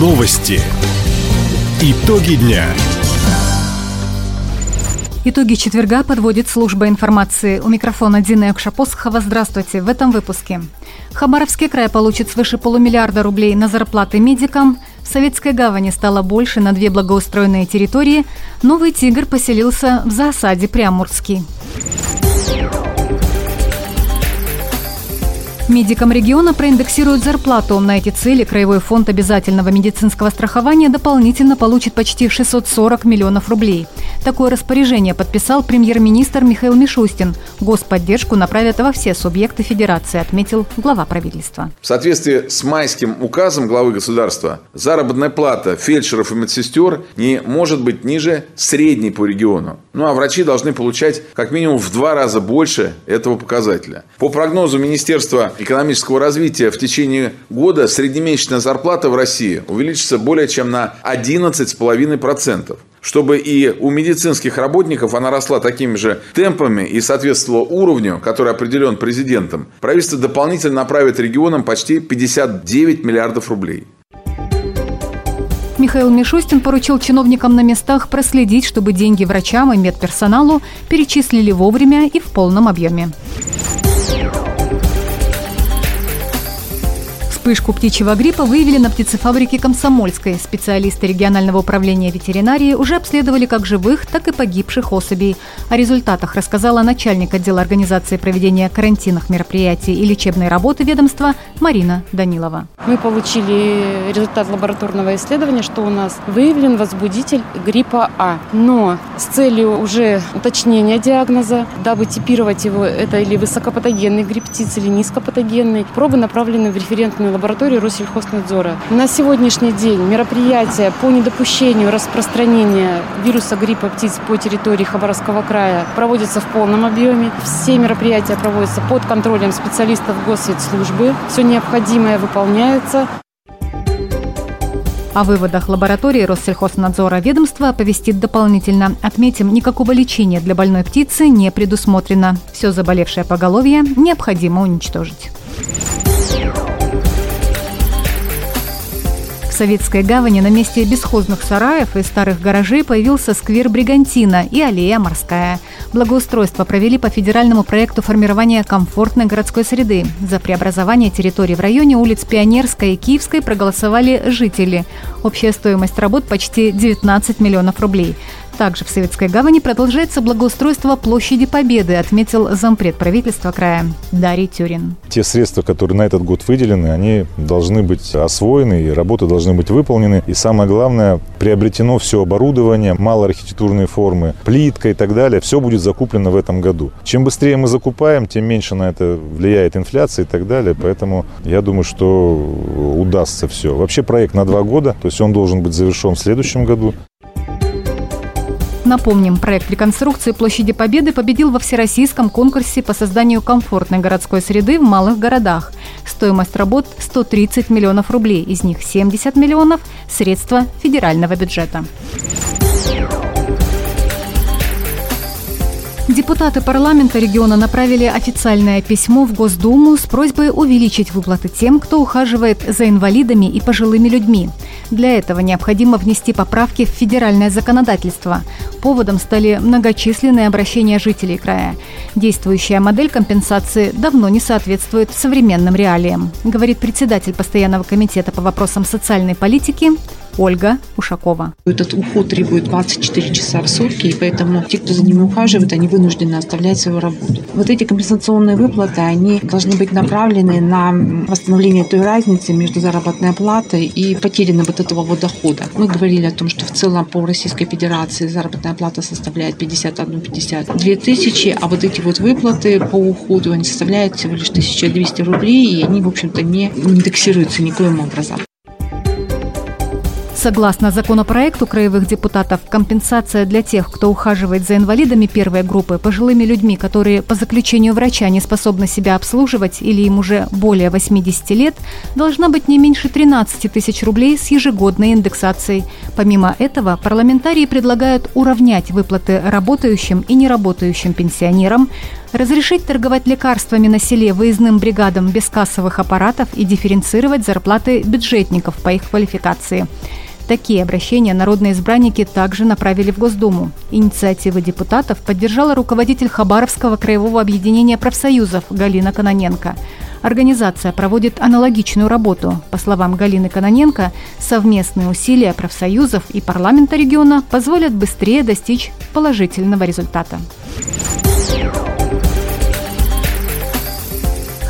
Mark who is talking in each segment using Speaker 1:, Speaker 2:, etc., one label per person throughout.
Speaker 1: Новости. Итоги дня.
Speaker 2: Итоги четверга подводит служба информации. У микрофона Дина Экшапосхова. Здравствуйте. В этом выпуске. Хабаровский край получит свыше полумиллиарда рублей на зарплаты медикам. В Советской гавани стало больше на две благоустроенные территории. Новый тигр поселился в засаде Прямурский. Медикам региона проиндексируют зарплату. На эти цели Краевой фонд обязательного медицинского страхования дополнительно получит почти 640 миллионов рублей. Такое распоряжение подписал премьер-министр Михаил Мишустин. Господдержку направят во все субъекты федерации, отметил глава правительства.
Speaker 3: В соответствии с майским указом главы государства, заработная плата фельдшеров и медсестер не может быть ниже средней по региону. Ну а врачи должны получать как минимум в два раза больше этого показателя. По прогнозу Министерства экономического развития в течение года среднемесячная зарплата в России увеличится более чем на 11,5% чтобы и у медицинских работников она росла такими же темпами и соответствовала уровню, который определен президентом, правительство дополнительно направит регионам почти 59 миллиардов рублей.
Speaker 2: Михаил Мишустин поручил чиновникам на местах проследить, чтобы деньги врачам и медперсоналу перечислили вовремя и в полном объеме. Вспышку птичьего гриппа выявили на птицефабрике «Комсомольской». Специалисты регионального управления ветеринарии уже обследовали как живых, так и погибших особей. О результатах рассказала начальник отдела организации проведения карантинных мероприятий и лечебной работы ведомства Марина Данилова.
Speaker 4: Мы получили результат лабораторного исследования, что у нас выявлен возбудитель гриппа А. Но с целью уже уточнения диагноза, дабы типировать его, это или высокопатогенный грипп птиц, или низкопатогенный, пробы направлены в референтную лаборатории Россельхознадзора. На сегодняшний день мероприятия по недопущению распространения вируса гриппа птиц по территории Хабаровского края проводятся в полном объеме. Все мероприятия проводятся под контролем специалистов госветслужбы. Все необходимое выполняется.
Speaker 2: О выводах лаборатории Россельхознадзора ведомство оповестит дополнительно. Отметим, никакого лечения для больной птицы не предусмотрено. Все заболевшее поголовье необходимо уничтожить. Советской гавани на месте бесхозных сараев и старых гаражей появился сквер Бригантина и аллея Морская. Благоустройство провели по федеральному проекту формирования комфортной городской среды. За преобразование территории в районе улиц Пионерской и Киевской проголосовали жители. Общая стоимость работ почти 19 миллионов рублей. Также в Советской гавани продолжается благоустройство площади Победы, отметил зампред правительства края Дарий Тюрин.
Speaker 5: Те средства, которые на этот год выделены, они должны быть освоены, и работы должны быть выполнены. И самое главное, приобретено все оборудование, малоархитектурные формы, плитка и так далее. Все будет закуплено в этом году. Чем быстрее мы закупаем, тем меньше на это влияет инфляция и так далее. Поэтому я думаю, что удастся все. Вообще проект на два года, то есть он должен быть завершен в следующем году.
Speaker 2: Напомним, проект реконструкции площади Победы победил во всероссийском конкурсе по созданию комфортной городской среды в малых городах. Стоимость работ – 130 миллионов рублей, из них 70 миллионов – средства федерального бюджета. Депутаты парламента региона направили официальное письмо в Госдуму с просьбой увеличить выплаты тем, кто ухаживает за инвалидами и пожилыми людьми. Для этого необходимо внести поправки в федеральное законодательство. Поводом стали многочисленные обращения жителей края. Действующая модель компенсации давно не соответствует современным реалиям, говорит председатель постоянного комитета по вопросам социальной политики Ольга Ушакова.
Speaker 6: Этот уход требует 24 часа в сутки, и поэтому те, кто за ними ухаживает, они вынуждены оставлять свою работу. Вот эти компенсационные выплаты, они должны быть направлены на восстановление той разницы между заработной платой и потерянным вот этого вот дохода. Мы говорили о том, что в целом по Российской Федерации заработная плата составляет 51-52 тысячи, а вот эти вот выплаты по уходу, они составляют всего лишь 1200 рублей, и они, в общем-то, не индексируются никоим образом.
Speaker 2: Согласно законопроекту краевых депутатов, компенсация для тех, кто ухаживает за инвалидами первой группы, пожилыми людьми, которые по заключению врача не способны себя обслуживать или им уже более 80 лет, должна быть не меньше 13 тысяч рублей с ежегодной индексацией. Помимо этого, парламентарии предлагают уравнять выплаты работающим и неработающим пенсионерам, разрешить торговать лекарствами на селе выездным бригадам без кассовых аппаратов и дифференцировать зарплаты бюджетников по их квалификации. Такие обращения народные избранники также направили в Госдуму. Инициативы депутатов поддержала руководитель Хабаровского краевого объединения профсоюзов Галина Каноненко. Организация проводит аналогичную работу. По словам Галины Каноненко, совместные усилия профсоюзов и парламента региона позволят быстрее достичь положительного результата.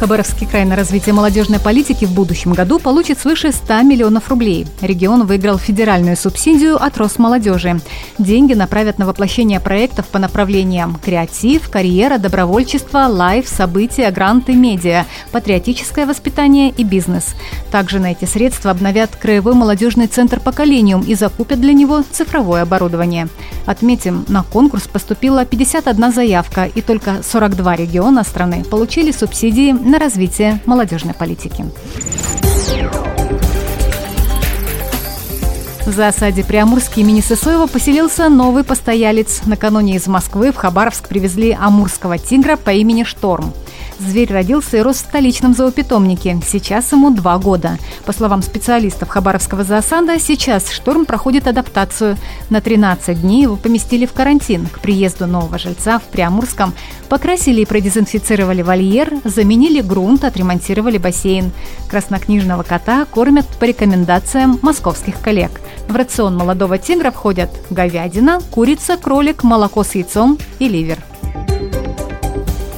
Speaker 2: Хабаровский край на развитие молодежной политики в будущем году получит свыше 100 миллионов рублей. Регион выиграл федеральную субсидию от Росмолодежи. Деньги направят на воплощение проектов по направлениям креатив, карьера, добровольчество, лайф, события, гранты, медиа, патриотическое воспитание и бизнес. Также на эти средства обновят Краевой молодежный центр «Поколениум» и закупят для него цифровое оборудование. Отметим, на конкурс поступила 51 заявка, и только 42 региона страны получили субсидии на развитие молодежной политики. В засаде Приамурский имени Сысоева поселился новый постоялец. Накануне из Москвы в Хабаровск привезли амурского тигра по имени Шторм. Зверь родился и рос в столичном зоопитомнике. Сейчас ему два года. По словам специалистов Хабаровского зоосада, сейчас шторм проходит адаптацию. На 13 дней его поместили в карантин. К приезду нового жильца в Приамурском покрасили и продезинфицировали вольер, заменили грунт, отремонтировали бассейн. Краснокнижного кота кормят по рекомендациям московских коллег. В рацион молодого тигра входят говядина, курица, кролик, молоко с яйцом и ливер.